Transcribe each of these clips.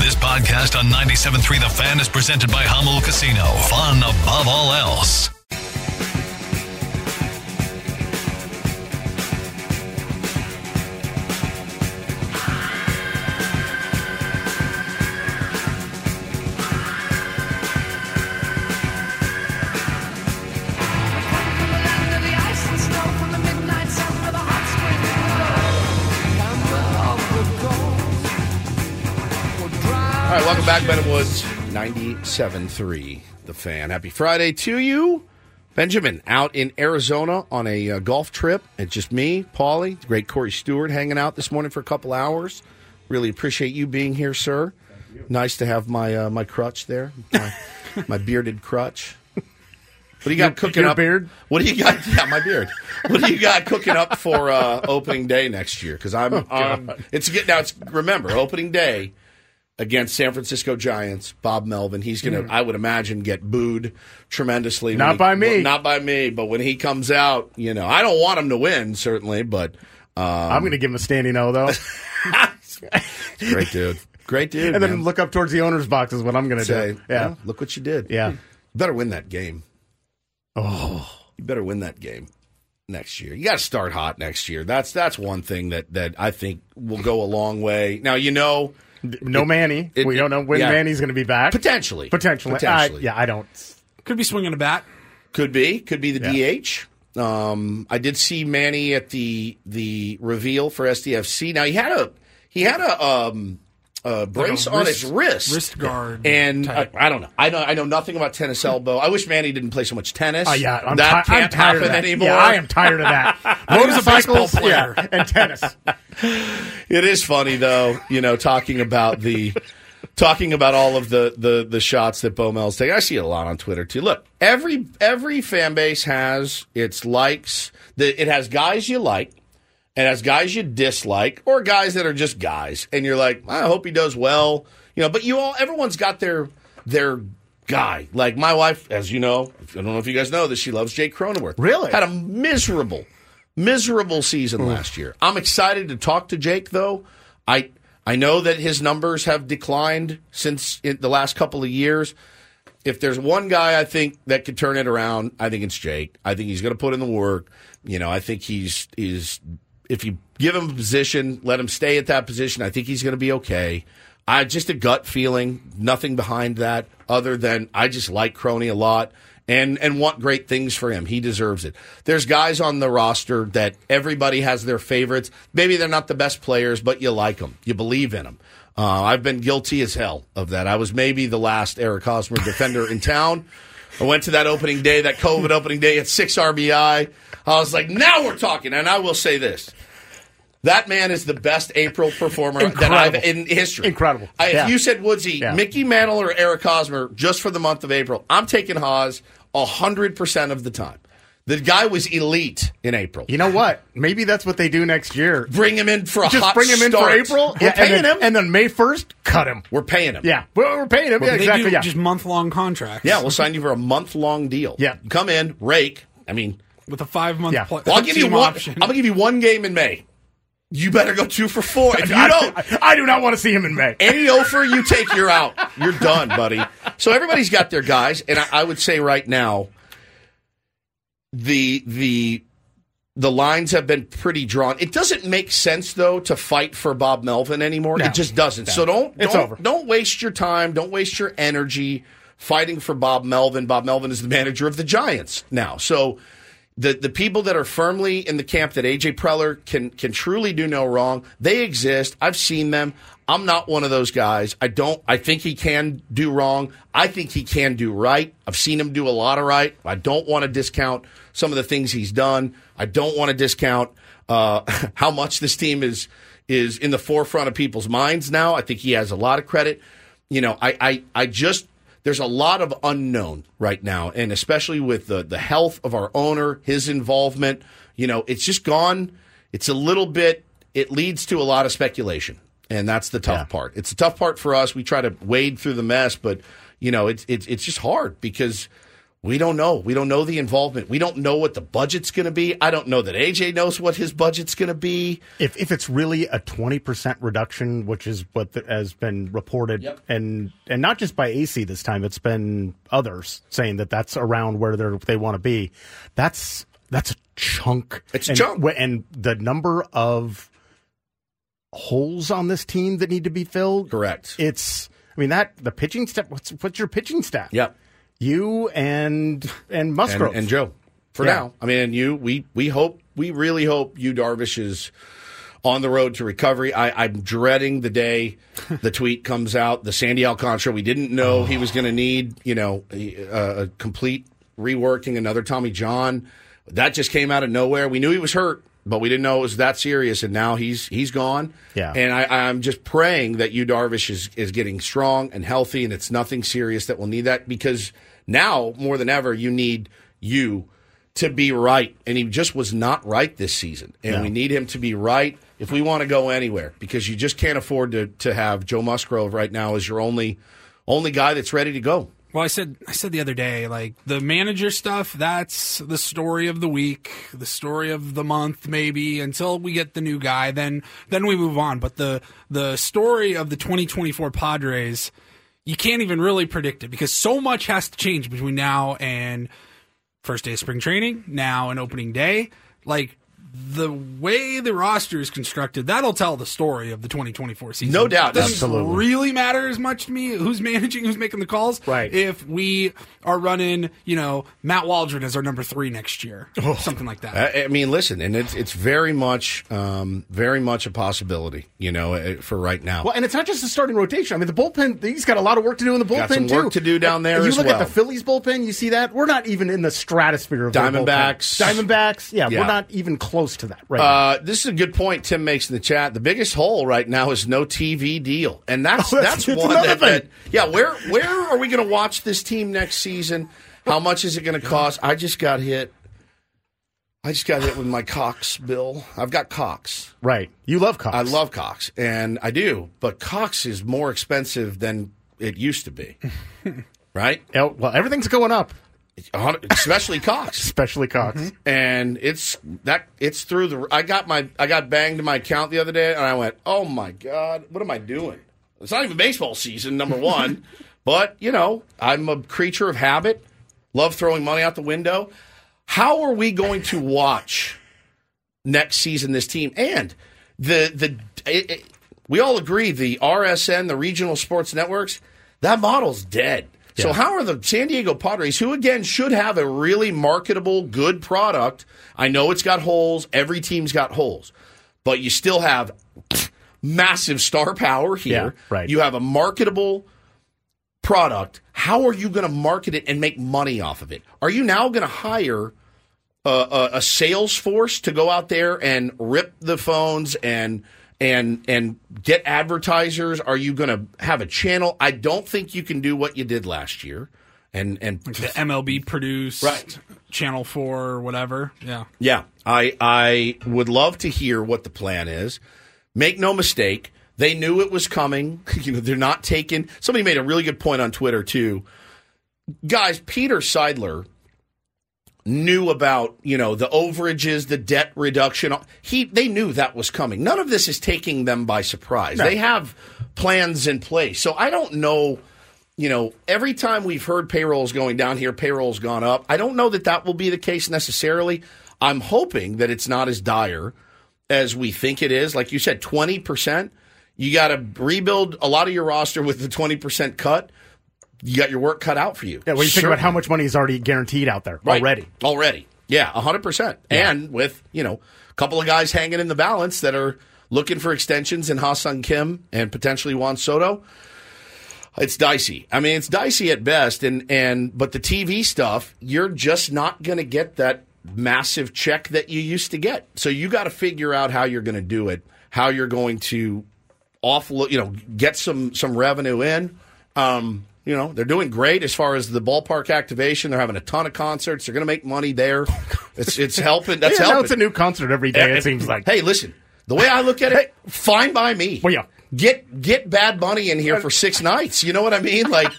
This podcast on 97.3 The Fan is presented by Jamul Casino. Fun above all else. Back, Ben Woods, 97.3, The Fan. Happy Friday to you. Benjamin out in Arizona on a uh, golf trip. It's just me, Paulie, great Corey Stewart hanging out this morning for a couple hours. Really appreciate you being here, sir. Nice to have my uh, my crutch there, my, my bearded crutch. What do you got Your- cooking your up? beard? What do you got? Yeah, my beard. What do you got cooking up for uh, opening day next year? Because I'm, um, it's getting now. It's remember opening day against San Francisco Giants. Bob Melvin. He's gonna, I would imagine, get booed tremendously. Not he- by me. well, not by me. But when he comes out, you know, I don't want him to win certainly, but um, I'm going to give him a standing O, though. great dude, great dude. and then man. look up towards the owner's box is what I'm going to say, do. Yeah. "Well, look what you did. Yeah. You better win that game. Oh. You better win that game next year. You got to start hot next year. That's that's one thing that that I think will go a long way. Now you know No Manny. it- we don't know when yeah. Manny's going to be back. potentially, Potentially. potentially. I, yeah, I don't. Could be swinging a bat. Could be, could be the DH. Um, I did see Manny at the the reveal for SDFC. Now he had a he had a um Uh, a brace on wrist- his wrist, wrist guard and I. I don't know. I know I know nothing about tennis elbow. I wish Manny didn't play so much tennis. Oh, yeah. I'm, that ti- can't tired happen of that. anymore. Yeah, I am tired of that. he was a baseball Motorcycles player. yeah, and tennis. It is funny though, you know, talking about the talking about all of the the the shots that Bo Mel's taking. I see it a lot on Twitter too. Look, every every fan base has its likes. The, it has guys you like. It as guys you dislike, or guys that are just guys, and you're like, I hope he does well, you know. But you all, everyone's got their their guy. Like my wife, as you know, I don't know if you guys know that she loves Jake Cronenworth. Really? Had a miserable, miserable season last year. I'm excited to talk to Jake though. I I know that his numbers have declined since in the last couple of years. If there's one guy I think that could turn it around, I think it's Jake. I think he's going to put in the work. You know, I think he's is if you give him a position, let him stay at that position. I think he's going to be okay. I just a gut feeling, nothing behind that other than I just like Crony a lot and and want great things for him. He deserves it. There's guys on the roster that everybody has their favorites. Maybe they're not the best players, but you like them. You believe in them. Uh, I've been guilty as hell of that. I was maybe the last Eric Hosmer defender in town. I went to that opening day, that COVID opening day at six RBI. I was like, now we're talking. And I will say this. That man is the best April performer that I've in history. Incredible. I, if Yeah. you said Woodsy, Yeah. Mickey Mantle or Eric Hosmer just for the month of April, I'm taking Haas hundred percent of the time. The guy was elite in April. You know what? Maybe that's what they do next year. Bring him in for a Just hot bring him in for April. We're yeah, paying and then, him. And then May 1st, cut him. We're paying him. Yeah. Well, we're paying him. Well, yeah, they exactly. do Yeah. just month long contracts. Yeah, we'll sign you for a month long deal. Yeah. come in, rake. I mean, with a five month. Yeah. Pl- well, I'll give you one. option. I'm gonna give you one game in May. You better go two for four. If you I, don't, I, I do not want to see him in May. any offer you take, you're out. You're done, buddy. So everybody's got their guys, and I, I would say right now, the the the lines have been pretty drawn. It doesn't make sense though to fight for Bob Melvin anymore. No. it just doesn't. So don't don't, over. don't waste your time. Don't waste your energy fighting for Bob Melvin. Bob Melvin is the manager of the Giants now. So the the people that are firmly in the camp that AJ Preller can can truly do no wrong, they exist. I've seen them. I'm not one of those guys. I don't. I think he can do wrong. I think he can do right. I've seen him do a lot of right. I don't want to discount some of the things he's done. I don't want to discount uh, how much this team is is in the forefront of people's minds now. I think he has a lot of credit. You know, I I, I just there's a lot of unknown right now, and especially with the the health of our owner, his involvement. You know, it's just gone. It's a little bit. It leads to a lot of speculation, and that's the tough Yeah. part. It's a tough part for us. We try to wade through the mess, but you know, it's it's it's just hard because we don't know. We don't know the involvement. We don't know what the budget's going to be. I don't know that AJ knows what his budget's going to be. If if it's really a twenty percent reduction, which is what the, has been reported, Yep. and and not just by Acee this time, it's been others saying that that's around where they they want to be. That's that's a chunk. It's a and, chunk. and the number of holes on this team that need to be filled. Correct. It's. I mean that the pitching staff. What's what's your pitching staff? Yep. You and and and, Musgrove and Joe. For Yeah. now, I mean, and you, we we hope, we really hope Yu Darvish is on the road to recovery. I, I'm dreading the day the tweet comes out. The Sandy Alcantara, we didn't know he was going to need, you know, a, a complete reworking. Another Tommy John, that just came out of nowhere. We knew he was hurt, but we didn't know it was that serious. And now he's he's gone. Yeah. And I, I'm just praying that Yu Darvish is is getting strong and healthy, and it's nothing serious that will need that because now more than ever you need you to be right, and he just was not right this season, and No. we need him to be right if we want to go anywhere because you just can't afford to to have Joe Musgrove right now as your only only guy that's ready to go. Well, I said I said the other day, like the manager stuff. That's the story of the week, the story of the month, maybe until we get the new guy. Then then we move on. But the the story of the 2024 Padres, you can't even really predict it because so much has to change between now and first day of spring training, now and opening day. Like the way the roster is constructed, that'll tell the story of the 2024 season. No doubt. It doesn't Absolutely. really matter as much to me who's managing, who's making the calls. Right. If we are running, you know, Matt Waldron as our number three next year, Oh. something like that. I, I mean, listen, and it's it's very much um, very much a possibility, you know, uh, for right now. Well, and it's not just the starting rotation. I mean, the bullpen, he's got a lot of work to do in the bullpen, Got some too. work to do down there You as look well. at the Phillies bullpen, you see that? We're not even in the stratosphere of Diamondbacks. bullpen. Diamondbacks, yeah, Yeah. we're not even close to that right. Uh, this is a good point Tim makes in the chat. The biggest hole right now is no TV deal, and that's Oh, that's- that's, one that, that yeah. Where where are we going to watch this team next season? How much is it going to cost? I just got hit. I just got hit with my Cox bill. I've got Cox. Right. You love Cox. I love Cox, and I do, but Cox is more expensive than it used to be. right? Oh, well, everything's going up, Especially Cox. especially Cox. Mm-hmm. and it's that it's through the I got my I got banged in my account the other day and I went, "Oh my god, what am I doing?" It's not even baseball season number 1, but you know, I'm a creature of habit. Love throwing money out the window. How are we going to watch next season this team and the the it, it- we all agree the RSN, the regional sports networks, that model's dead. So how are the San Diego Padres, who again should have a really marketable, good product? I know it's got holes. Every team's got holes, but you still have massive star power here. Yeah, right. You have a marketable product. How are you going to market it and make money off of it? Are you now going to hire a, a, a sales force to go out there and rip the phones and and and get advertisers? Are you going to have a channel? I don't think you can do what you did last year. And and the MLB produced, Right. Channel Four, or whatever. Yeah. yeah, I I would love to hear what the plan is. Make no mistake, they knew it was coming. You know, they're not taking. Somebody made a really good point on Twitter too. Guys, Peter Seidler knew about you know the overages, the debt reduction. He they knew that was coming. None of this is taking them by surprise. They have plans in place. So I don't know. You know, every time we've heard payrolls going down here, payrolls gone up. I don't know that that will be the case necessarily. I'm hoping that it's not as dire as we think it is. Like you said, 20%. You got to rebuild a lot of your roster with the 20% cut. You got your work cut out for you. Yeah, when you think about how much money is already guaranteed out there Right. already. Already. Yeah, 100%. And with, you know, a couple of guys hanging in the balance that are looking for extensions in Ha-Sung Kim and potentially Juan Soto, it's dicey. I mean, it's dicey at best and and but the TV stuff, you're just not going to get that massive check that you used to get. So you got to figure out how you're going to do it, how you're going to offload, you know, get some some revenue in. Um, you know, they're doing great as far as the ballpark activation. They're having a ton of concerts. They're going to make money there. It's it's helping. That's yeah, helping. it's a new concert every day. It seems like. Hey, listen. The way I look at it, fine by me. Well, yeah. Get get Bad Bunny in here for six nights. You know what I mean? Like,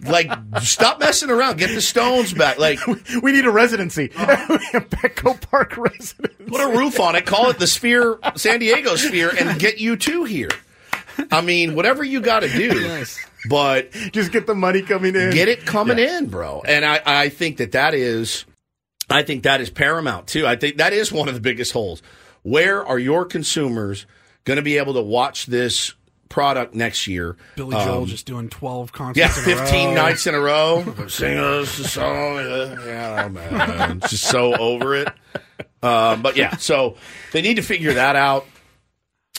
like stop messing around. Get the Stones back. Like, we need a residency. Uh-huh. Petco Park residency. put a roof on it. Call it the Sphere, San Diego Sphere, and get U2 here. I mean, whatever you got to do, but Just get the money coming in. get it coming in, bro. And I, I think that that is, I think that is paramount too. I think that is one of the biggest holes. Where are your consumers going to be able to watch this product next year? Billy Joel just doing 12 concerts. Yeah, in a 15 nights in a row. Sing us a song. Yeah, man. Just so over it. Um, but yeah, so they need to figure that out.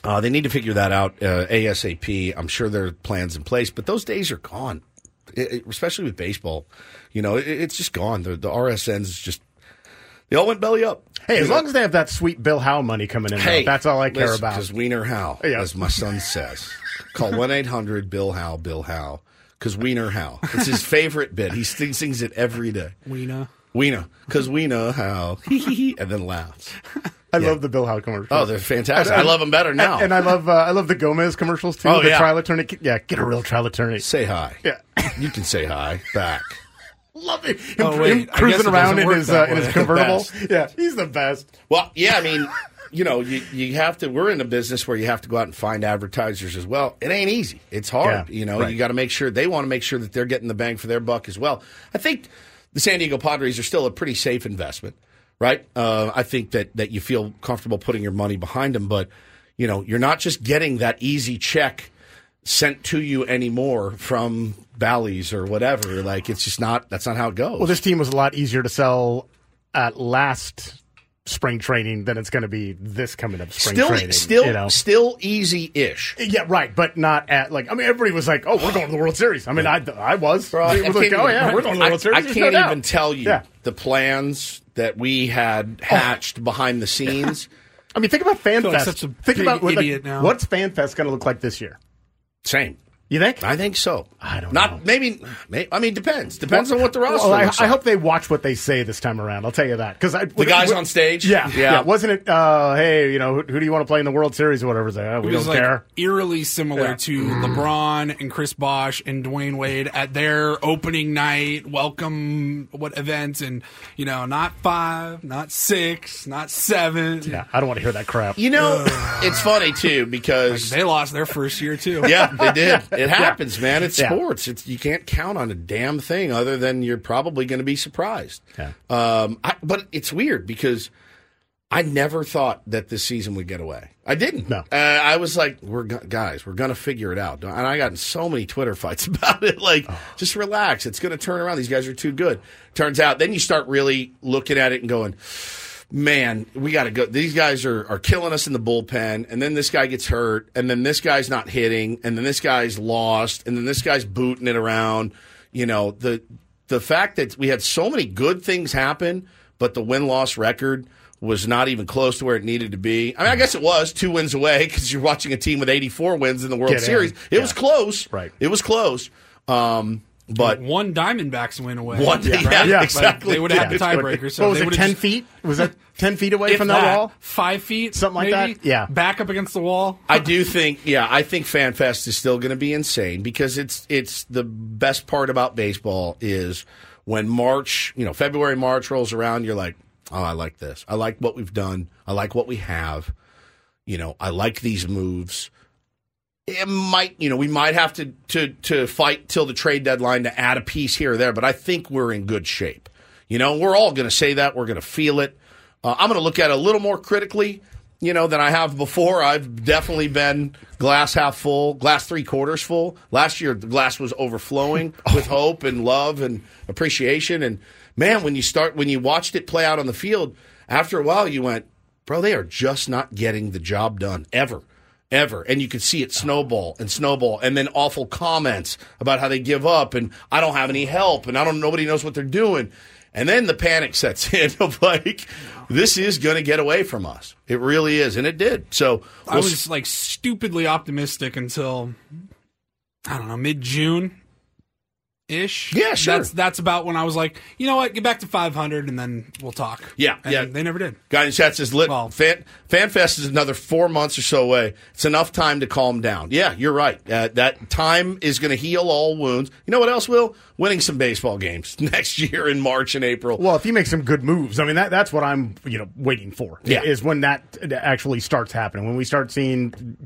Uh, they need to figure that out uh, ASAP. I'm sure there are plans in place, but those days are gone, It- it- especially with baseball. You know, it, it's just gone. The, the RSNs just, they all went belly up. Hey, as long as they have that sweet Bill Howe money coming in, Hey, though, that's all I care about. Because Wiener Howe, Yeah. as my son says. Call 1 800 Bill Howe, Bill Howe. Because Wiener Howe. It's his favorite bit. He sings, sings it every day. Weena. Wiener. Because we know how. and then laughs. I love the Bill Howe commercials. Oh, they're fantastic. I love them better now. And, I love uh, I love the Gomez commercials too. Oh, the yeah. trial attorney. Yeah, get a real trial attorney. say hi. Yeah. You can say hi back. Love it. Him, Oh, wait, him I guess cruising around in work his that uh, in his way. convertible. Yeah, he's the best. Well, yeah, I mean, you know, you, you have to, we're in a business where you have to go out and find advertisers as well. It ain't easy. It's hard. Yeah, you know, right. you got to make sure they want to make sure that they're getting the bang for their buck as well. I think the San Diego Padres are still a pretty safe investment, right? Uh, I think that, that you feel comfortable putting your money behind them, but, you know, you're not just getting that easy check sent to you anymore from Bally's or whatever. Like, it's just not, that's not how it goes. Well, this team was a lot easier to sell at last spring training than it's going to be this coming up spring still, training. still, you know? still easy ish. Yeah, right, but not at like. I mean, everybody was like, "Oh, we're going to the World Series." I mean, I, I was. Bro, It I was like, "Oh yeah, we're going to the World I, Series." I There's can't no doubt. even tell you Yeah. the plans that we had oh. hatched behind the scenes. I mean, think about feel like such a think big about what, like, idiot now. what's FanFest going to look like this year. Same. You think? I think so. I don't Not know. maybe, may I mean, depends. Depends on what the roster Well, I, looks I like. hope they watch what they say this time around. I'll tell you that because the guys on stage. Yeah, yeah. yeah. Wasn't it? Uh, hey, you know, who, who do you want to play in the World Series or whatever? It's like, oh, we It don't was like care. eerily similar Yeah. to LeBron and Chris Bosh and Dwyane Wade at their opening night welcome what events and you know not five, not six, not seven. Yeah, I don't want to hear that crap. You know, it's funny too because They lost their first year too. yeah, they did. It happens, man. It's Yeah. sports. It's you can't count on a damn thing other than you're probably going to be surprised. Yeah. Um, I, but it's weird because I never thought that this season would get away. I didn't. No. Uh, I was like, "We're go- guys, we're going to figure it out." And I got in so many Twitter fights about it. Like, Oh. just relax. It's going to turn around. These guys are too good. Turns out, then you start really looking at it and going, man, we got to go. These guys are, are killing us in the bullpen. And then this guy gets hurt. And then this guy's not hitting. And then this guy's lost. And then this guy's booting it around. You know, the, the fact that we had so many good things happen, but the win loss record was not even close to where it needed to be. I mean, I guess it was two wins away because you're watching a team with 84 wins in the World Get in. Series. It was close. Right. It was close. Um, but One Diamondbacks win away. One- yeah, right? yeah, Like, exactly. they would have Yeah. had the tiebreaker. So what was they it? Ten just- feet? Was that ten feet away from that, that wall? Five feet, Something like maybe? that? Yeah. back up against the wall. I do think, yeah, I think FanFest is still going to be insane because it's it's the best part about baseball is when March, you know, February, March rolls around, you're like, oh, I like this. I like what we've done. I like what we have. You know, I like these moves. It might, you know, we might have to to to fight till the trade deadline to add a piece here or there, but I think we're in good shape. You know, we're all going to say that. We're going to feel it. Uh, I'm going to look at it a little more critically, you know, than I have before. I've definitely been glass half full, glass three quarters full. Last year, the glass was overflowing with hope and love and appreciation. And man, when you start, when you watched it play out on the field, after a while, you went, bro, they are just not getting the job done ever. Ever. And you could see it snowball and snowball and then awful comments about how they give up and I don't have any help and I don't, nobody knows what they're doing. And then the panic sets in of like, this is going to get away from us. It really is. And it did. So I we'll was s- like stupidly optimistic until I don't know mid June ish. Yeah, sure. That's that's about when I was like, you know what, get back to 500 and then we'll talk. Yeah, and yeah. They never did. Guy in the chat says, Lit, Well- Fan, FanFest is another four months or so away. It's enough time to calm down. Yeah, you're right. Uh, that time is going to heal all wounds. You know what else will? Winning some baseball games next year in March and April. Well, if you make some good moves, I mean that that's what I'm you know waiting for. Yeah. is when that actually starts happening. When we start seeing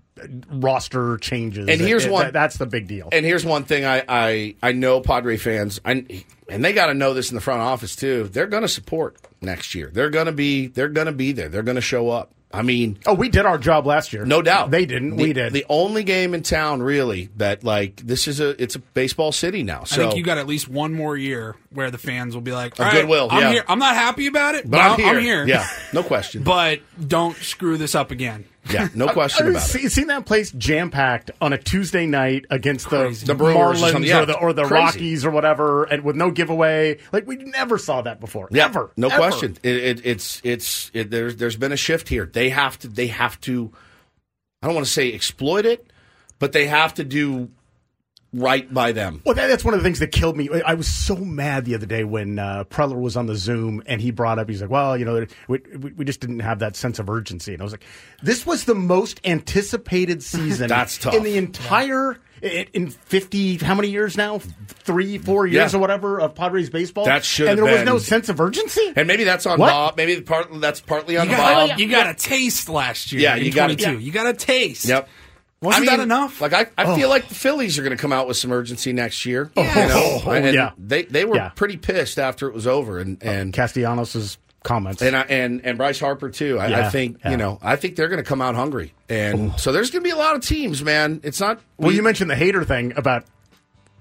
roster changes. And here's It- one- that- that's the big deal. And here's one thing I, I, I know Padre fans, I, and they got to know this in the front office too. They're going to support next year. They're going to be they're going to be there. They're going to show up. I mean, oh, we did our job last year. No doubt. they didn't. The- we did. The only game in town, really, that like this is a it's a baseball city now. I So think you got at least one more year where the fans will be like, "All right, goodwill, I'm yeah. here. I'm not happy about it, but I'm here. I'm here. Yeah, no question. but don't screw this up again. yeah, no question I about it. see, Seen that place jam packed on a Tuesday night against the, Crazy. The Brewers or Marlins something, yeah, or the or the crazy. Rockies or whatever, and with no giveaway. Like we never saw that before. Yeah, Ever. no Ever. question. It, it, it's it's it, there's there's been a shift here. They have to they have to. I don't want to say exploit it, but they have to do right by them. Well, that, that's one of the things that killed me. I was so mad the other day when uh, Preller was on the Zoom and he brought up, he's like, well, you know, we, we we just didn't have that sense of urgency. And I was like, this was the most anticipated season That's tough. in the entire. In in 50, how many years now? Three, four years Yeah. or whatever of Padres baseball? That should And have there was no sense of urgency? And maybe that's on What? Bob. Maybe part that's partly on You got, Bob. you got a taste last year. Yeah, you got a- 22. yeah. You got a taste. Yep. Wasn't I mean, that enough? Like I, I feel oh. like the Phillies are going to come out with some urgency next year. Yeah. You know? Oh, and yeah. they they were Yeah. pretty pissed after it was over, and uh, and Castellanos' comments. and I, and and Bryce Harper too. I, I think yeah. you know I think they're going to come out hungry, and oh. so there's going to be a lot of teams, man. It's not well, you mentioned the Hader thing about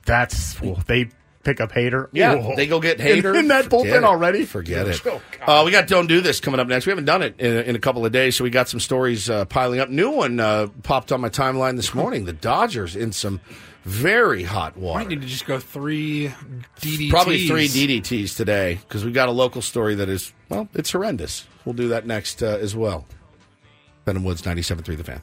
that's, well, they pick up Hader. Yeah, Oh. they go get Hader. In, that Forget bullpen it. already? Forget it. Oh, uh, we got Don't Do This coming up next. We haven't done it in, in a couple of days, so we got some stories uh, piling up. New one uh, popped on my timeline this morning. The Dodgers in some very hot water. Might need to just go three DDTs. Probably three DDTs today because we got a local story that is, well, it's horrendous. We'll do that next uh, as well. Ben and Woods, 97.3 The Fan.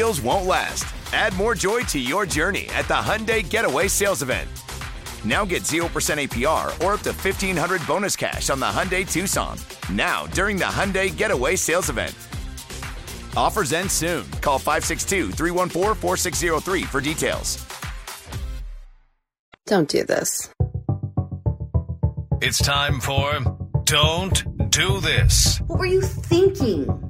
won't last. Add more joy to your journey at the Hyundai Getaway Sales Event. Now get 0% APR or up to 1500 bonus cash on the Hyundai Tucson. Now, during the Hyundai Getaway Sales Event. Offers end soon. Call 562 314 4603 for details. Don't do this. It's time for Don't Do This. What were you thinking?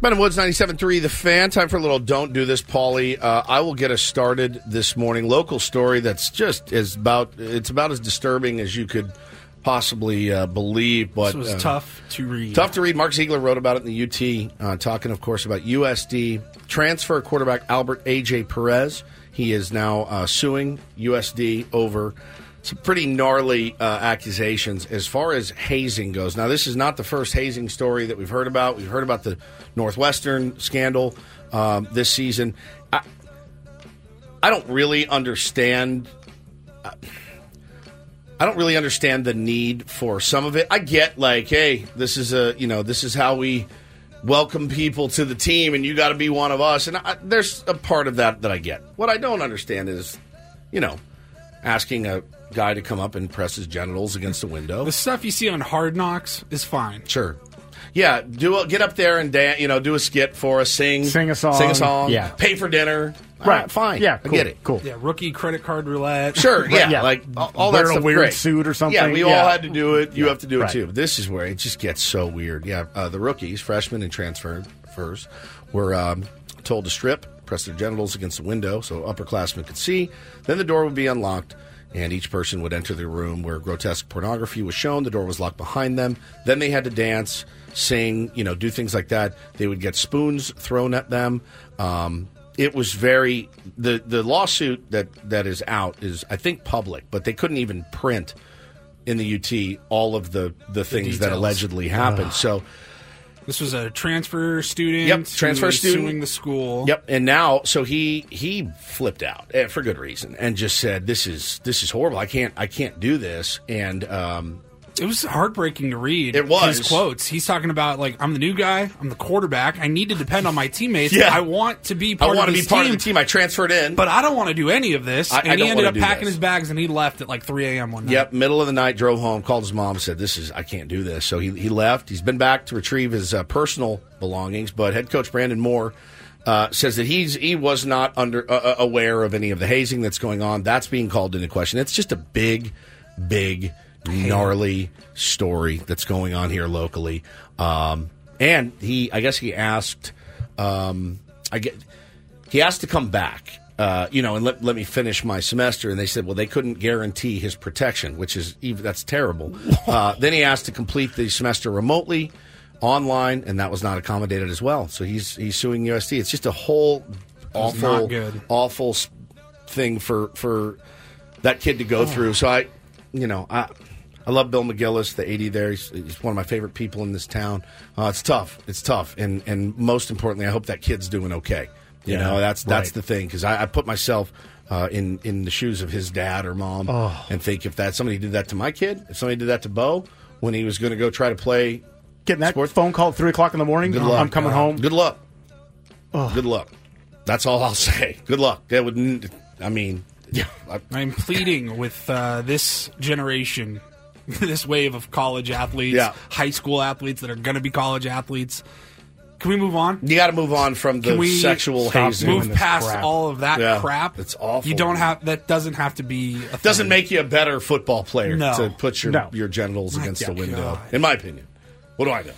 Ben Woods 97.3, The Fan. Time for a little Don't Do This, Paulie. Uh, I will get us started this morning. Local story that's just as about, it's about as disturbing as you could possibly uh, believe. But This was uh, tough to read. Tough to read. Mark Zeigler wrote about it in the UT, uh, talking, of course, about USD transfer quarterback Albert AJ Perez. He is now uh, suing USD over some pretty gnarly uh, accusations as far as hazing goes. Now, this is not the first hazing story that we've heard about. We've heard about the Northwestern scandal um, this season. I, I don't really understand. I don't really understand the need for some of it. I get like, hey, this is a you know this is how we welcome people to the team, and you got to be one of us. And I, there's a part of that that I get. What I don't understand is, you know, asking a guy to come up and press his genitals against a window. The stuff you see on Hard Knocks is fine. Sure. Yeah, do a, get up there and dan- you know do a skit for us, sing, Sing a song. sing a song, Yeah. pay for dinner. All Right. right, fine. Yeah, I cool, get it. Cool. Yeah, rookie credit card roulette. Sure, yeah, yeah. like all, all Wear that a stuff. weird great. suit or something. Yeah, we all had to do it. You have to do it Right. too. But this is where it just gets so weird. Yeah, uh, the rookies, freshmen, and transfers were um, told to strip, press their genitals against the window so upperclassmen could see. Then the door would be unlocked. And each person would enter the room where grotesque pornography was shown. The door was locked behind them. Then they had to dance, sing, you know, do things like that. They would get spoons thrown at them. Um, it was very the the lawsuit that that is out is I think public, but they couldn't even print in the UT all of the the things that allegedly happened. So This was a transfer student. Yep, transfer student. suing the school. Yep, and now so he he flipped out eh, for good reason and just said this is this is horrible. I can't I can't do this. And um, It was heartbreaking to read. It was. his quotes. He's talking about like I'm the new guy. I'm the quarterback. I need to depend on my teammates. Yeah. I want to be I part want of to be part team, of the team. I transferred in, but I don't want to do any of this. I- and I he ended up packing this. his bags and he left at like 3 a.m. one night. Yep, middle of the night, drove home, called his mom, said, "This is I can't do this." So he he left. He's been back to retrieve his uh, personal belongings, but head coach Brandon Moore uh, says that he's he was not under uh, uh, aware of any of the hazing that's going on. That's being called into question. It's just a big, big, gnarly story that's going on here locally. Um, and he, I guess he asked, um, I get he asked to come back. Uh, you know, and let, let me finish my semester. And they said, well, they couldn't guarantee his protection, which is even that's terrible. Uh, then he asked to complete the semester remotely, online, and that was not accommodated as well. So he's he's suing USD. It's just a whole awful, good. awful thing for for that kid to go through. So I, you know, I. I love Bill McGillis, the AD there. He's, he's one of my favorite people in this town. Uh, it's tough. It's tough, and and most importantly, I hope that kid's doing okay. You Yeah, know, that's that's right. the thing because I, I put myself uh, in in the shoes of his dad or mom Oh. and think if that somebody did that to my kid, if somebody did that to Bo when he was going to go try to play, Getting that sports, phone call at three o'clock in the morning. good luck. I'm coming home. Good luck. Good luck. That's all I'll say. Good luck. That would. n- I mean, yeah. I, I'm pleading with uh, this generation, this wave of college athletes, Yeah. high school athletes that are going to be college athletes. Can we move on? you got to move on from the Can we sexual hazing. Move past crap. all of that Yeah, crap. it's awful. You don't have that. Doesn't have to be. A doesn't make you a better football player No. to put your No. your genitals My against the window, in my opinion. What do I do?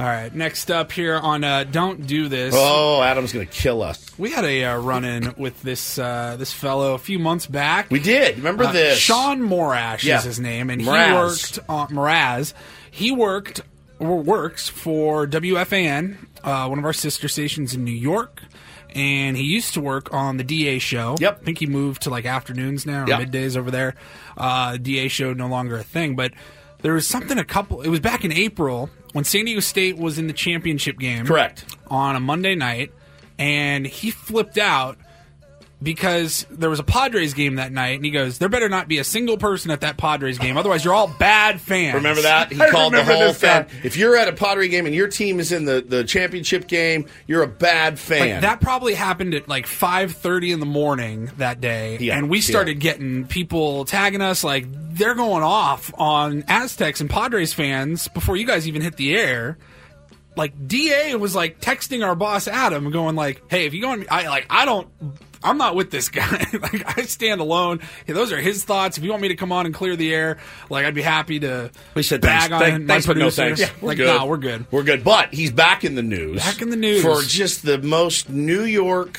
All right, next up here on uh, Don't Do This. Oh, Adam's going to kill us. We had a uh, run in with this uh, this fellow a few months back. We did. Remember Uh, this? Sean Morash Yeah. is his name, and Mraz. he worked on Mraz. He worked or works for WFAN, uh, one of our sister stations in New York. And he used to work on the DA show. Yep. I think he moved to like afternoons now or Yep. middays over there. Uh, DA show no longer a thing, but there was something a couple. It was back in April when San Diego State was in the championship game. Correct. On a Monday night, and he flipped out because there was a Padres game that night, and he goes, "There better not be a single person at that Padres game, otherwise you're all bad fans." Remember that? He I called the whole this guy. fan. If you're at a Pottery game and your team is in the, the championship game, you're a bad fan. Like, that probably happened at like five thirty in the morning that day, Yeah, and we yeah. started getting people tagging us like they're going off on Aztecs and Padres fans before you guys even hit the air. Like Da was like texting our boss Adam, going like, "Hey, if you go on, I like I don't." I'm not with this guy. like I stand alone. Hey, those are his thoughts. If you want me to come on and clear the air, like I'd be happy to. we said bag thanks, on thank- thanks, but no thanks. We're like, good. no, we're good. We're good. But he's back in the news. Back in the news. for just the most New York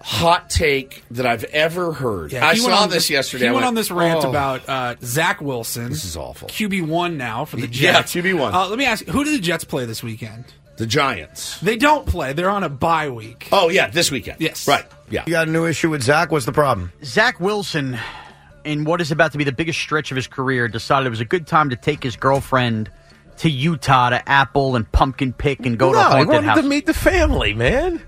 hot take that I've ever heard. Yeah, I saw on- this yesterday. He I went, went on this rant "Oh." about uh, Zach Wilson. This is awful. QB one now for the Jets. Yeah, Jets. QB1. Uh, let me ask you, who do the Jets play this weekend? The Giants. They don't play. They're on a bye week. Oh yeah, this weekend. Yes. Right. Yeah. You got a new issue with Zach? What's the problem? Zach Wilson, in what is about to be the biggest stretch of his career, decided it was a good time to take his girlfriend to Utah to Apple and pumpkin pick and go to a no, he haunted wanted house. to meet the family, man.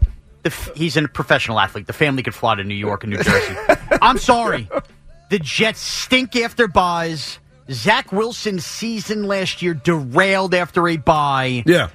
The f- he's a professional athlete. The family could fly to New York and New Jersey. I'm sorry. The Jets stink after buys. Zach Wilson's season last year derailed after a bye. Yeah.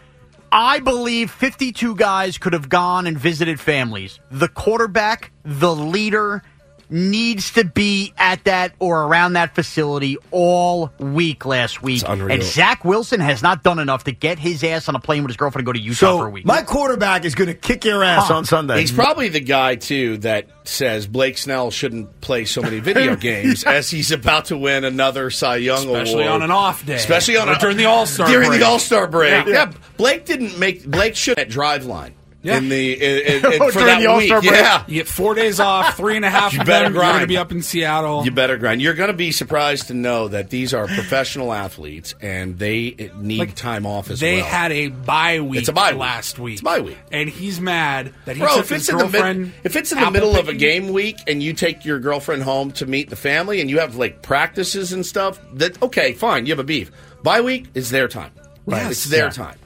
I believe 52 guys could have gone and visited families. The quarterback, the leader, needs to be at that or around that facility all week last week. unreal. And Zach Wilson has not done enough to get his ass on a plane with his girlfriend and go to Utah for a week. my quarterback is going to kick your ass Huh. on Sunday. He's probably the guy too that says Blake Snell shouldn't play so many video games as he's about to win another Cy Young Especially award, on an off day. especially on a, during the All-Star during break. the All Star break. Yeah. Yeah. Blake didn't make Blake should at Driveline Yeah. in the in, in, in- for During that the All-Star week. break. Yeah, You get four days off, three and a half You better them. You're going to grind. be up in Seattle. You better grind. You're going to be surprised to know that these are professional athletes and they eh, need Like, time off as they well. They had a bye week It's a bye week. last week. It's bye week. And he's mad that he Bro, took if his it's in the girlfriend. mid, if it's in the apple middle of a game week and you take your girlfriend home to meet the family and you have like practices and stuff, that okay, fine, you have a beef. Bye week is their time. Right, Yes. it's their Yeah. time.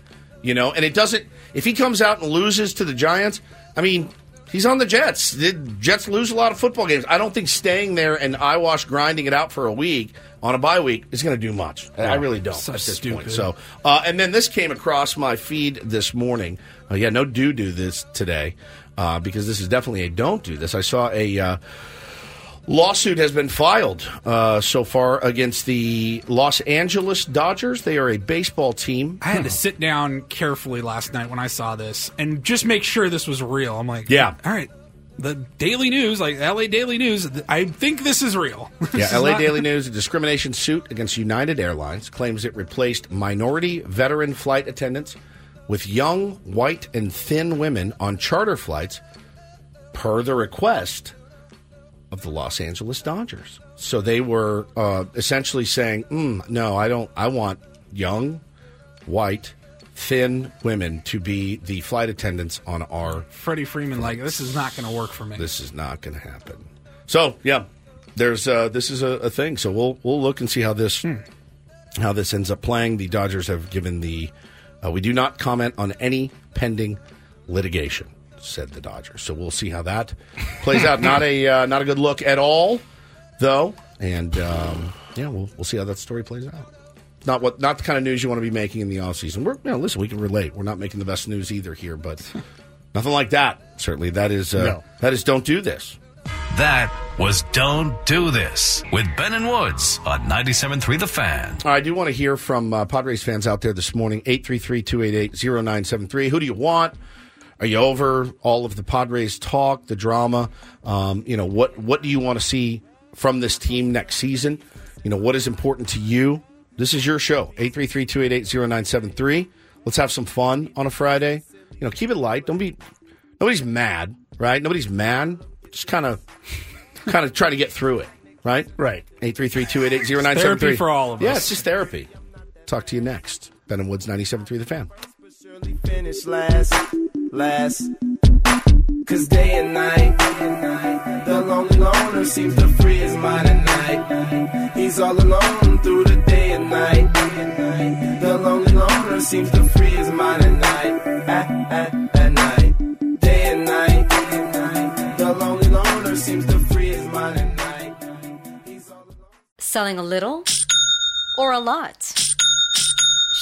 You know, and it doesn't. If he comes out and loses to the Giants, I mean, he's on the Jets. The Jets lose a lot of football games. I don't think staying there and eyewash grinding it out for a week on a bye week is going to do much. I- I really don't So at this stupid. point. So, uh, and then this came across my feed this morning. Uh, yeah, no do do this today uh, because this is definitely a don't do this. I saw a uh, lawsuit has been filed uh, so far against the Los Angeles Dodgers. They are a baseball team. I had to sit down carefully last night when I saw this and just make sure this was real. I'm like, Yeah. all right. The Daily News, like LA Daily News, th- I think this is real. This Yeah, is LA not- Daily News, a discrimination suit against United Airlines claims it replaced minority veteran flight attendants with young, white, and thin women on charter flights per the request of the Los Angeles Dodgers. So they were uh, essentially saying, mm, no, I don't, I want young, white, thin women to be the flight attendants on our Freddie Freeman, like, this is not going to work for me. this is not going to happen. So yeah, there's uh, this is a, a thing. So we'll we'll look and see how this how this ends up playing. The Dodgers have given the uh, we do not comment on any pending litigation, said the Dodgers. So we'll see how that plays out. Not a uh, not a good look at all, though. And um, yeah, we'll we'll see how that story plays out. Not what not the kind of news you want to be making in the off season. We're you know, listen, we can relate. We're not making the best news either here, but nothing like that. Certainly, that is uh, No. that is don't do this. That was Don't Do This with Ben and Woods on 97.3 The Fan. I do want to hear from uh, Padres fans out there this morning. 833-288-0973. Who do you want? Are you over all of the Padres talk, the drama? Um, you know, what what do you want to see from this team next season? You know, what is important to you This is your show. 833-288-0973. Let's have some fun on a Friday. You know, keep it light. Don't be nobody's mad, right? Nobody's mad. Just kind of kind of try to get through it, right? Right. 833-288-0973. Therapy for all of us. Yeah, it's just therapy. Talk to you next. Ben and Woods 97.3 The Fan. Last. Cause day and night, the lonely loner seems to free his mind at night. He's all alone through the day and night. The lonely loner seems to free his mind at night, at, at, at night. Day and night, the lonely loner seems to free his mind at night. Selling a little or a lot?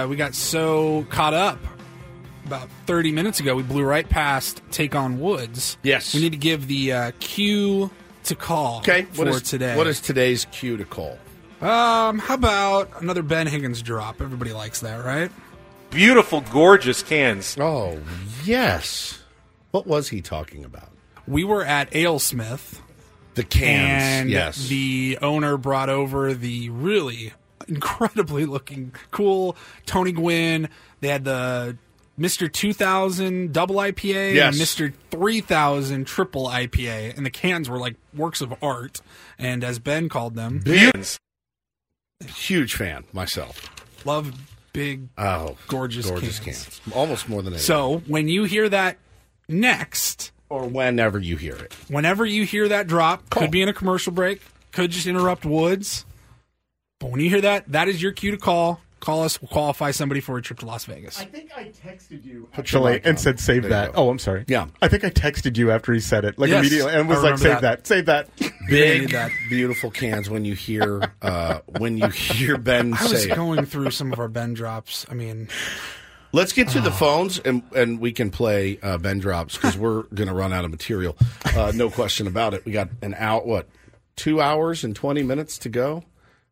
Uh, we got so caught up about 30 minutes ago. We blew right past Take on Woods. Yes. We need to give the uh, cue to call Okay, for what is today. What is today's cue to call? Um, how about another Ben Higgins drop? Everybody likes that, right? Beautiful, gorgeous cans. Oh, yes. What was he talking about? We were at Alesmith. The cans, and yes. the owner brought over the really incredibly looking cool Tony Gwynn. They had the Mr. 2000 double IPA Yes. and Mr. 3000 triple IPA, and the cans were like works of art. And as Ben called them, Huge fan myself. love big, Oh, gorgeous, gorgeous cans. cans. Almost more than anything. So when you hear that next, or whenever you hear it, whenever you hear that drop, could be in a commercial break, could just interrupt Woods. But when you hear that, that is your cue to call. Call us. We'll qualify somebody for a trip to Las Vegas. I think I texted you Put actually mic and said save There that. Oh, I'm sorry. Yeah. I think I texted you after he said it, like Yes, immediately, and was like, remember save that. that. save that. big, that. beautiful cans. When you hear, uh, when you hear Ben say I was say, it. going through some of our Ben drops. I mean, "Let's get to the phones and and we can play uh, Ben drops because we're going to run out of material. Uh, no question about it. We got an out. What? Two hours and twenty minutes to go.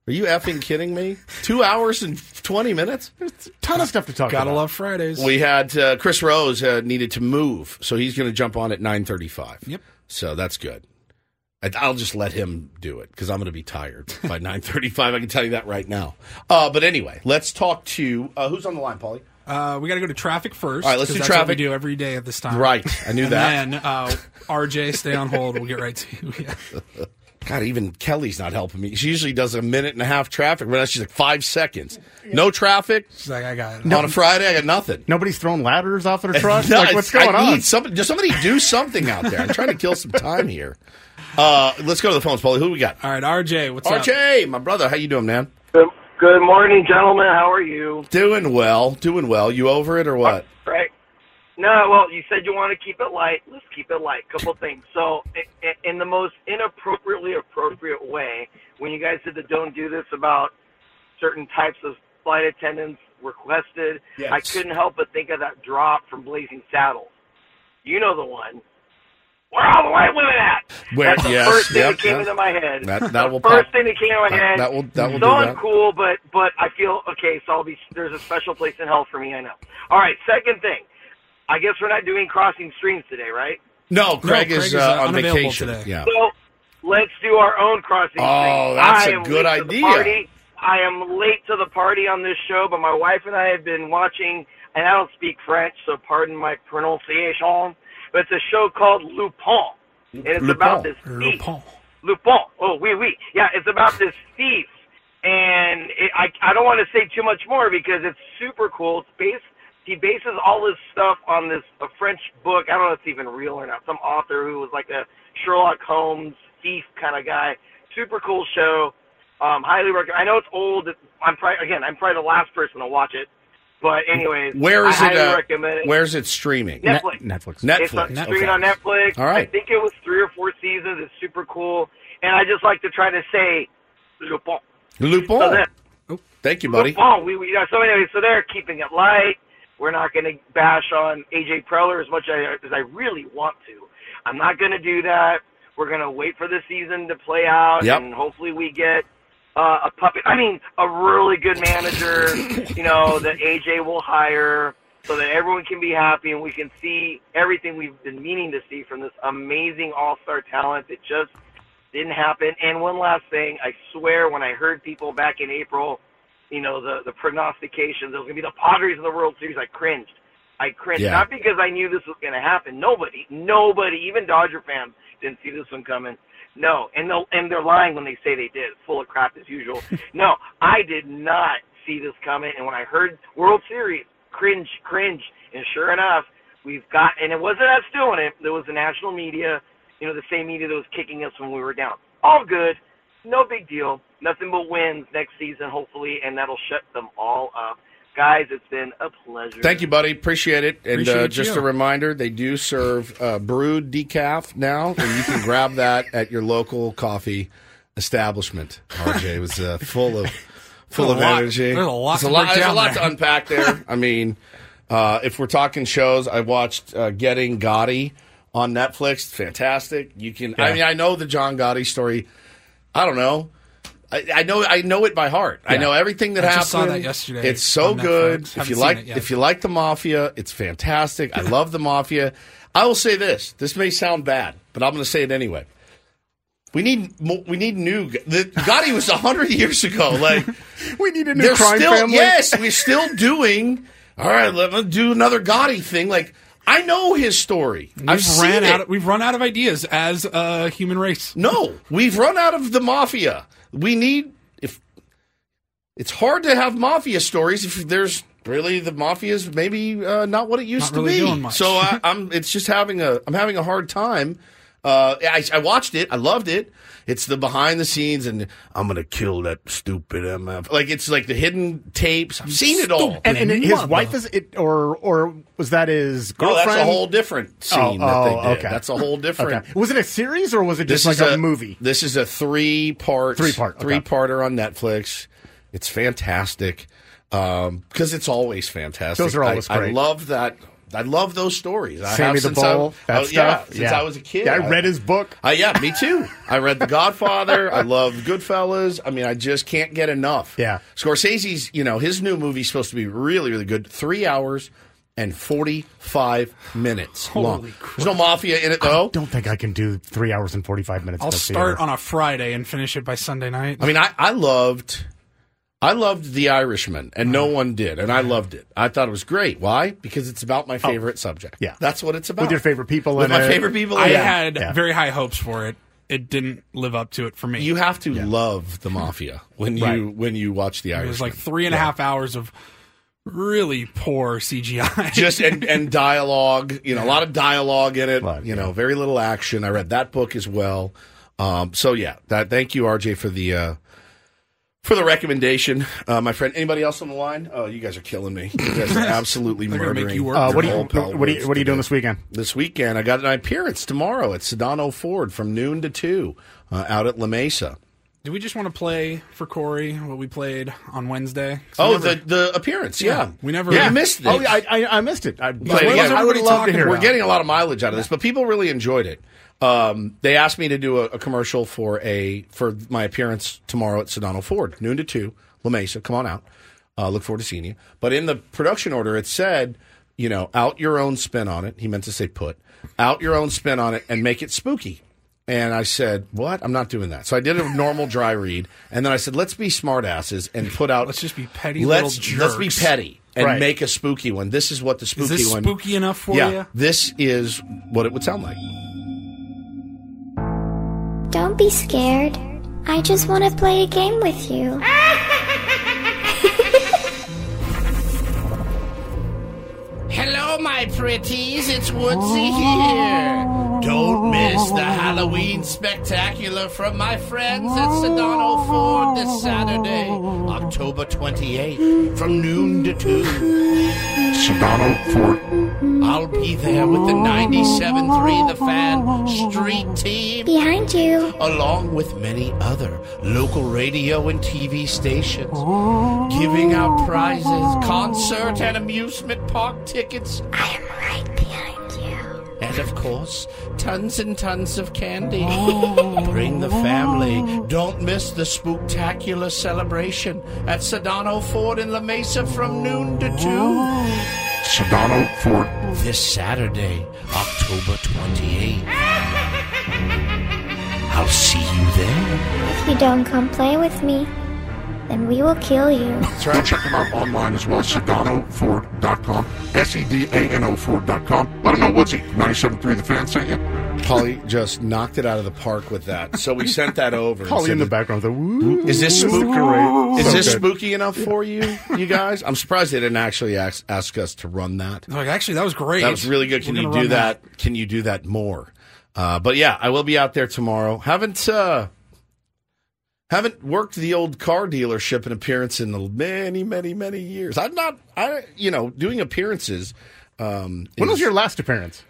Are you effing kidding me? Two hours and twenty minutes? There's a ton of stuff to talk about. gotta about. love Fridays. We had uh, Chris Rose uh, needed to move, so he's going to jump on at nine thirty-five. Yep. So that's good. I- I'll just let him do it because I'm going to be tired by nine thirty-five. I can tell you that right now. Uh, but anyway, let's talk to uh, who's on the line, Paulie. uh, we got to go to traffic first. All right, let's 'cause do that's what traffic. we do every day at this time. Right, I knew and that. Then uh, RJ, stay on hold. We'll get right to you. Yeah. God, even Kelly's not helping me. She usually does a minute and a half traffic, but now she's like five seconds. No traffic. She's like, I got it. on a Friday, I got nothing. Nobody's throwing ladders off their truck. No, like, what's going I on? Need somebody, does somebody do something out there? I'm trying to kill some time here. Uh, let's go to the phones, Paulie. Who we got? All right, RJ, what's up? RJ, my brother. How you doing, man? Good, good morning, gentlemen. How are you? Doing well. Doing well. You over it or what? Right. No, well, you said you want to keep it light. Let's keep it light. Couple things. So, in the most inappropriately appropriate way, when you guys said the don't do this about certain types of flight attendants requested, Yes. I couldn't help but think of that drop from Blazing Saddles. You know the one. Where are all the white women at? Where- That's the yes, first thing yep, that came yep. into my head. That- that will first pop- thing that came into my that- head. that will- that will so do that. uncool, but but I feel okay. So I'll be there's a special place in hell for me. I know. All right. Second thing, I guess we're not doing crossing streams today, right? No, Craig, is, Craig is, uh, uh, on unavailable vacation. today. Yeah. So let's do our own crossing. Oh, streams. that's I a am good late to the idea. party. I am late to the party on this show, but my wife and I have been watching, and I don't speak French, so pardon my pronunciation. But it's a show called Lupin, and it's Lupin. about this thief. Lupin. Oh, oui, oui. Yeah, it's about this thief, and it, I I don't want to say too much more because it's super cool. It's based. He bases all his stuff on this a French book. I don't know if it's even real or not. Some author who was like a Sherlock Holmes thief kind of guy. Super cool show. Um, highly recommend. I know it's old. I'm probably again. I'm probably the last person to watch it. But anyways, Where is I it? highly Uh, recommend it. where's it streaming? Netflix. Netflix. Netflix. It's on, okay. streaming on Netflix. All right. I think it was three or four seasons. It's super cool. And I just like to try to say Lupin. Lupin. So then, Thank you, buddy. Lupin. We, we, so anyway, so they're keeping it light. We're not going to bash on AJ Preller as much as as I really want to. I'm not going to do that. We're going to wait for the season to play out, Yep. and hopefully we get uh, a puppet. I mean, a really good manager. you know that AJ will hire, so that everyone can be happy and we can see everything we've been meaning to see from this amazing all-star talent that just didn't happen. And one last thing, I swear, when I heard people back in April, you know, the the prognostications, it was gonna be the Padres in the World Series, I cringed. I cringed Yeah. not because I knew this was gonna happen. Nobody, nobody, even Dodger fans didn't see this one coming. No, and they'll, and they're lying when they say they did. Full of crap as usual. no, I did not see this coming. And when I heard World Series, cringe, cringe. And sure enough, we've got, and it wasn't us doing it. There was the national media, you know, the same media that was kicking us when we were down. All good, no big deal. Nothing but wins next season, hopefully, and that'll shut them all up. Guys, it's been a pleasure. Thank you, buddy. Appreciate it. And uh, just you. a reminder, they do serve uh, brewed decaf now, and you can grab that at your local coffee establishment. RJ was uh, full of full of lot- energy. there's a lot There's to a lot, there's a lot to unpack there. I mean, uh, if we're talking shows, I watched uh, Getting Gotti on Netflix. Fantastic. You can. I mean, I know the John Gotti story. I don't know. I, I know. I know it by heart. I know everything that I happened. just saw that yesterday It's so good. If you like, if you like the mafia, it's fantastic. I love the mafia. I will say this. This may sound bad, but I'm going to say it anyway. We need we need new. The Gotti was hundred years ago. Like we need a new crime still, family. Yes, we're still doing. All right, let me do another Gotti thing. Like I know his story. We've I've seen ran out. Of, we've run out of ideas as a human race. No, we've run out of the mafia. We need if it's hard to have mafia stories if there's really the mafia is maybe uh, not what it used Not really to be. doing much. So I, I'm it's just having a I'm having a hard time. Uh, I, I watched it. I loved it. It's the behind the scenes, and I'm gonna kill that stupid MF. Like it's like the hidden tapes. I've seen it all. And, and his wife is it, or or was that his No, girlfriend? that's a whole different scene Oh, that they oh, did. okay. That's a whole different. Okay. Was it a series or was it just This like is a, movie? This is a three part, Three part, okay. three parter on Netflix. It's fantastic because it's always fantastic. Those are always I, I love that. I love those stories. I Sammy have the since I- Bull, that oh, yeah, stuff. since Yeah. I was a kid. Yeah, I read his book. Uh, yeah, me too. I read The Godfather. I love Goodfellas. I mean, I just can't get enough. Yeah. Scorsese's, you know, his new movie's supposed to be really, really good. Three hours and 45 minutes long. Holy There's no mafia in it, though. I don't think I can do three hours and forty five minutes. I'll start theater. on a Friday and finish it by Sunday night. I mean, I, I loved, I loved The Irishman, and no one did, and I loved it. I thought it was great. Why? Because it's about my favorite subject. Yeah. that's what it's about. with your favorite people With in my it. favorite people. I in it. had Yeah. very high hopes for it. it didn't live up to it for me. You have to love the mafia when you Right. when you watch the Irishman. it was like three and a half hours of really poor CGI. just and, and dialogue, you know, a lot of dialogue in it. you know, very little action. I read that book as well. Um, so yeah, that thank you, RJ, for the uh, for the recommendation, uh, my friend. Anybody else on the line? Oh, you guys are killing me. You guys are absolutely murdering. make you work Uh, what do you- your whole what- what are you- what are you doing this weekend? This weekend, I got an appearance tomorrow at Sedano Ford from noon to two uh, out at La Mesa. Do we just want to play for Corey what we played on Wednesday? Oh, never- the the appearance, yeah. we never. Yeah, you missed it. Oh, yeah, I, I, I missed it. I, Play it I- would love to hear We're it. getting a lot of mileage out of this, but people really enjoyed it. Um, they asked me to do a, a commercial for a for my appearance tomorrow at Sedano Ford, noon to two, La Mesa. Come on out. Uh, look forward to seeing you. But in the production order, it said, you know, out your own spin on it. He meant to say put out your own spin on it and make it spooky. And I said, "What? I'm not doing that." So I did a normal dry read, and then I said, "Let's be smartasses and put out. Let's just be petty Let's let's be petty and Right. make a spooky one. This is what the spooky is this one. spooky enough for yeah, you? this is what it would sound like. Don't be scared. I just want to play a game with you. Hello, my pretties. It's Woodsy here. Don't miss the Halloween spectacular from my friends at Sedano Ford this Saturday, October 28th, from noon to 2. Sedano Ford. I'll be there with the 97.3 The Fan Street Team. Behind you. Along with many other local radio and TV stations, giving out prizes, concert and amusement park tickets. I am right behind you. And of course, tons and tons of candy. Oh. Bring the family. Oh. Don't miss the spooktacular celebration at Sedano Ford in La Mesa from noon to 2. Sedano Ford. This Saturday, October 28th. I'll see you there. If you don't come play with me, then we will kill you. That's right. Check them out online as well, sedanoford.com. S-E-D-A-N-O Ford.com. Let them know what's Woodsy, 97.3 The Fan sent you. Paulie just knocked it out of the park with that. So we sent that over. and Paulie in the background. The, woo, Is this is spooky? Is So this good. spooky enough for you, you guys? I'm surprised they didn't actually ask, ask us to run that. Like, actually, that was great. That was really good. Can We're you do run that? Can you do that more? Uh, but yeah, I will be out there tomorrow. Haven't uh, haven't worked the old car dealership an appearance in many, many, many years. I'm not. I you know doing appearances. Um, When was your last appearance?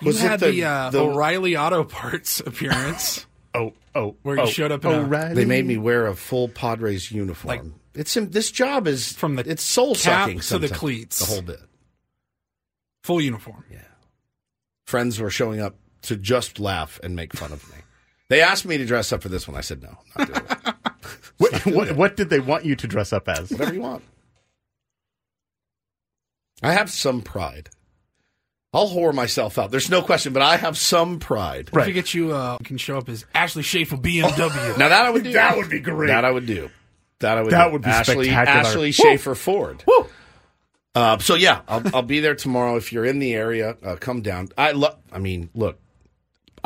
You Was it had the- the, uh, the- O'Reilly Auto Parts appearance. oh, oh, where you Oh, showed up in a They made me wear a full Padres uniform. it's this job is from the it's soul sucking to the cleats. the whole bit. full uniform. Yeah, friends were showing up to just laugh and make fun of me. They asked me to dress up for this one. I said no, not doing it. What, what, what did they want you to dress up as? Whatever you want. I have some pride. I'll whore myself out. There's no question, but I have some pride. If you get you, uh, can show up as Ashley Schaefer BMW. Now that I would do. That would be great. That I would do. That I would. That do. would be Ashley, spectacular. Ashley Woo! Schaefer Ford. Uh, so yeah, I'll, I'll be there tomorrow. If you're in the area, uh, come down. I love. I mean, look,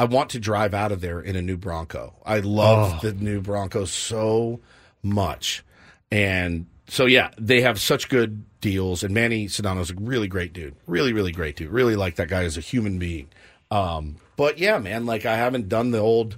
I want to drive out of there in a new Bronco. I love Oh. the new Bronco so much, and so yeah, they have such good deals. And Manny Sedano's a really great dude. Really, really great dude. Really like that guy as a human being. Um, but yeah, man, like I haven't done the old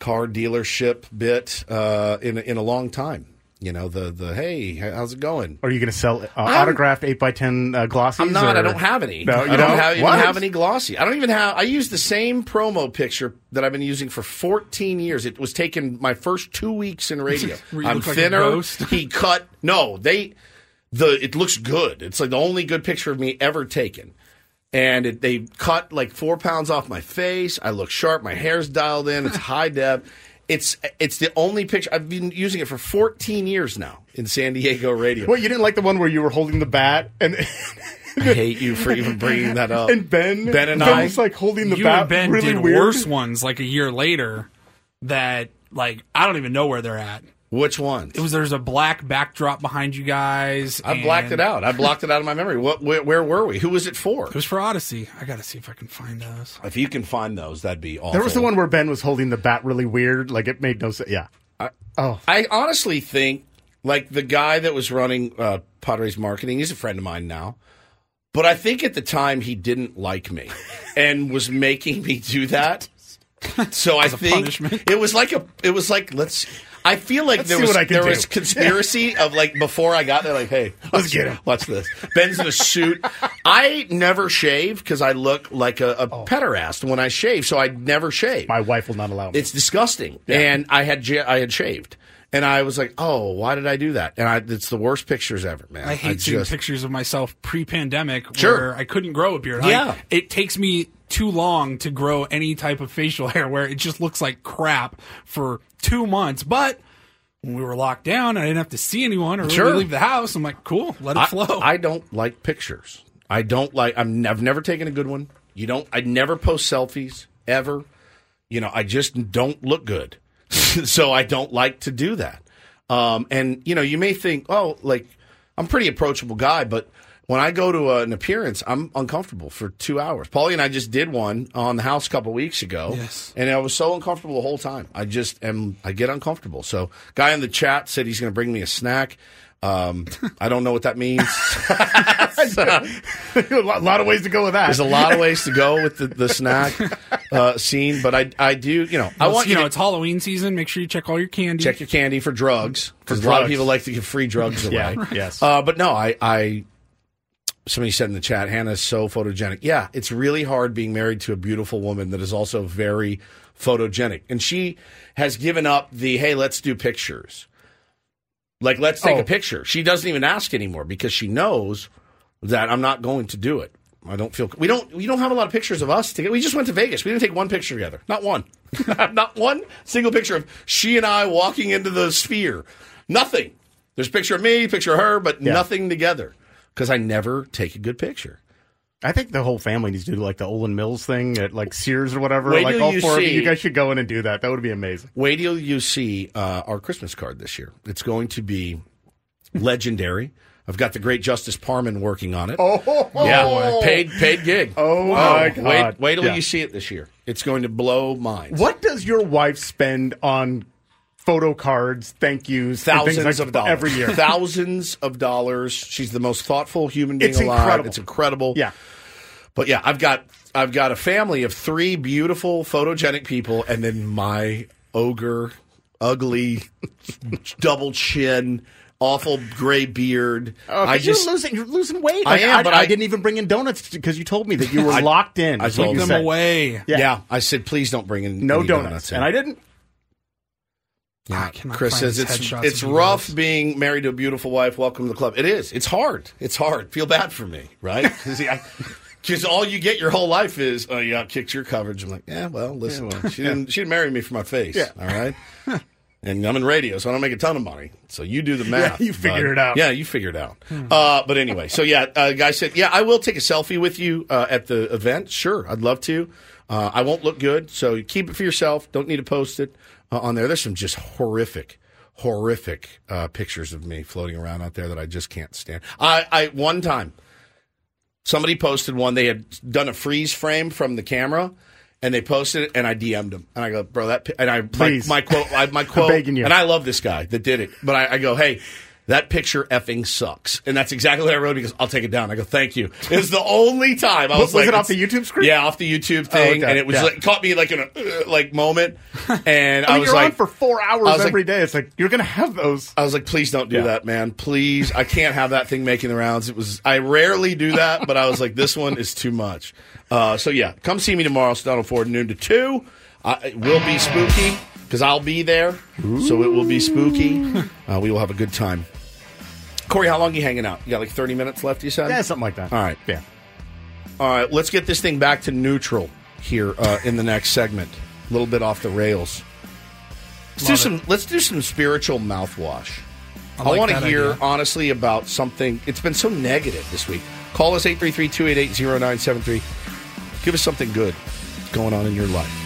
car dealership bit uh, in in a long time. You know the the hey, how's it going? Are you going to sell uh, autographed eight x ten uh, glossies? I'm not. or- I don't have any. No, you I don't don't? have, even have any glossy. I don't even have. I use the same promo picture that I've been using for 14 years. It was taken my first two weeks in radio. I'm look like thinner. he cut. No, they. The it looks good. It's like the only good picture of me ever taken. And it, they cut like four pounds off my face. I look sharp. My hair's dialed in. It's high def. It's it's the only picture I've been using it for 14 years now in San Diego radio. Well, you didn't like the one where you were holding the bat and I hate you for even bringing that up. and Ben Ben and Ben I was like holding the you bat and Ben really did weird. worse ones like a year later that like I don't even know where they're at. Which one? It was there's a black backdrop behind you guys. I blacked it out. I blocked it out of my memory. What? Where, where were we? Who was it for? It was for Odyssey. I got to see if I can find those. If you can find those, that'd be awesome. There was the one where Ben was holding the bat really weird. Like it made no sense. Yeah. I, oh, I honestly think like the guy that was running uh, Padres marketing. He's a friend of mine now, but I think at the time he didn't like me and was making me do that. So I think punishment? it was like a. It was like let's. I feel like Let's there was what there do. was conspiracy of like before I got there. Like, hey, Let's get him. Watch this. Ben's in a suit. I never shave because I look like a, a Oh. pederast when I shave. So I never shave. my wife will not allow me. It's disgusting. And I had I had shaved, and I was like, oh, why did I do that? And I, it's the worst pictures ever, man. I hate seeing just- pictures of myself pre-pandemic Sure. where I couldn't grow a beard. Yeah. I, it takes me too long to grow any type of facial hair where it just looks like crap for two months. But when we were locked down, I didn't have to see anyone or really Sure. leave the house. I'm like, cool, let it I, flow. I don't like pictures. I don't like. I'm, I've never taken a good one. You don't. I never post selfies ever. You know, I just don't look good, so I don't like to do that. Um, and you know, you may think, oh, like I'm a pretty approachable guy, but when I go to an appearance, I'm uncomfortable for two hours. Paulie and I just did one on the house a couple weeks ago, Yes. and I was so uncomfortable the whole time. I just am. I get uncomfortable. So, guy in the chat said he's going to bring me a snack. Um, I don't know what that means. a lot, of ways to go with that. There's a lot of ways to go with the, the snack uh, scene, but I I do you know I Well, want you know, to it's Halloween season. Make sure you check all your candy. check your candy for drugs because a lot of people like to give free drugs away. Yeah, yes. Uh, but no, I I somebody said in the chat, Hannah is so photogenic. Yeah, it's really hard being married to a beautiful woman that is also very photogenic, and she has given up the hey, let's do pictures. Like, let's take Oh. a picture. She doesn't even ask anymore because she knows that I'm not going to do it. I don't feel we don't we don't have a lot of pictures of us together. We just went to Vegas. We didn't take one picture together. Not one. not one single picture of she and I walking into the sphere. Nothing. There's a picture of me, picture of her, but Yeah. nothing together because I never take a good picture. I think the whole family needs to do like the Olan Mills thing at like Sears or whatever. Wait like all four of you, you guys should go in and do that. That would be amazing. Wait till you see uh, our Christmas card this year. It's going to be legendary. I've got the great Justice Parman working on it. Oh, yeah, paid paid gig. Oh, my God. Wait, wait till Yeah. you see it this year. It's going to blow minds. What does your wife spend on photo cards, thank yous, Thousands like of dollars every year? Thousands of dollars. She's the most thoughtful human being It's alive. incredible. It's incredible. Yeah. But yeah, I've got I've got a family of three beautiful photogenic people, and then my ogre, ugly, double chin, awful gray beard. Oh, I you're just losing, you're losing weight. I Like, am, but I, I- didn't even bring in donuts because you told me that you were I- locked in. I is what told you them said. away. yeah. I said please don't bring in No donuts, in. and I didn't. Yeah, Chris says it's it's rough being married to a beautiful wife. Welcome to the club. It is. It's hard. It's hard. Feel bad for me, right? Because all you get your whole life is, oh, yeah, kicked your coverage. I'm like, yeah, well, listen, Yeah, well, she yeah. didn't she didn't marry me for my face. Yeah. All right. and I'm in radio, so I don't make a ton of money. So you do the math. you figure it out. Yeah, you figure it out. Uh, but anyway, so yeah, uh, guy said, yeah, I will take a selfie with you uh, at the event. Sure, I'd love to. Uh, I won't look good, so keep it for yourself. Don't need to post it uh, on there. There's some just horrific, horrific uh, pictures of me floating around out there that I just can't stand. I, I one time somebody posted one. They had done a freeze frame from the camera. And they posted it, and I DM'd him, and I go, "Bro, that," and I my, Please. my quote, I, my quote, begging you. and I love this guy that did it, but I, I go, "Hey, that picture effing sucks," and that's exactly what I wrote. Because I'll take it down. I go, "Thank you." It's the only time I was, Was, like, it off the YouTube screen? Yeah, off the YouTube thing, okay. and it was Yeah. like caught me like in a uh, like moment, and I I, was you're like, on for four hours was like- every day. It's like you're gonna have those. I was like, please don't do Yeah. that, man. Please. I can't have that thing making the rounds. It was, I rarely do that, but I was like, this one is too much. Uh, so yeah, come see me tomorrow, Sedano Ford, noon to two. Uh, it will be spooky because I'll be there. So it will be spooky. Uh, we will have a good time. Corey, how long you hanging out? You got like 30 minutes left, you said? Yeah, something like that. All right. Yeah. All right, let's get this thing back to neutral here uh, in the next segment. A little bit off the rails. Let's do some. Let's do some spiritual mouthwash. I I, like want to that hear idea. honestly about something. It's been so negative this week. Call us 833-288-0973. Give us something good going on in your life.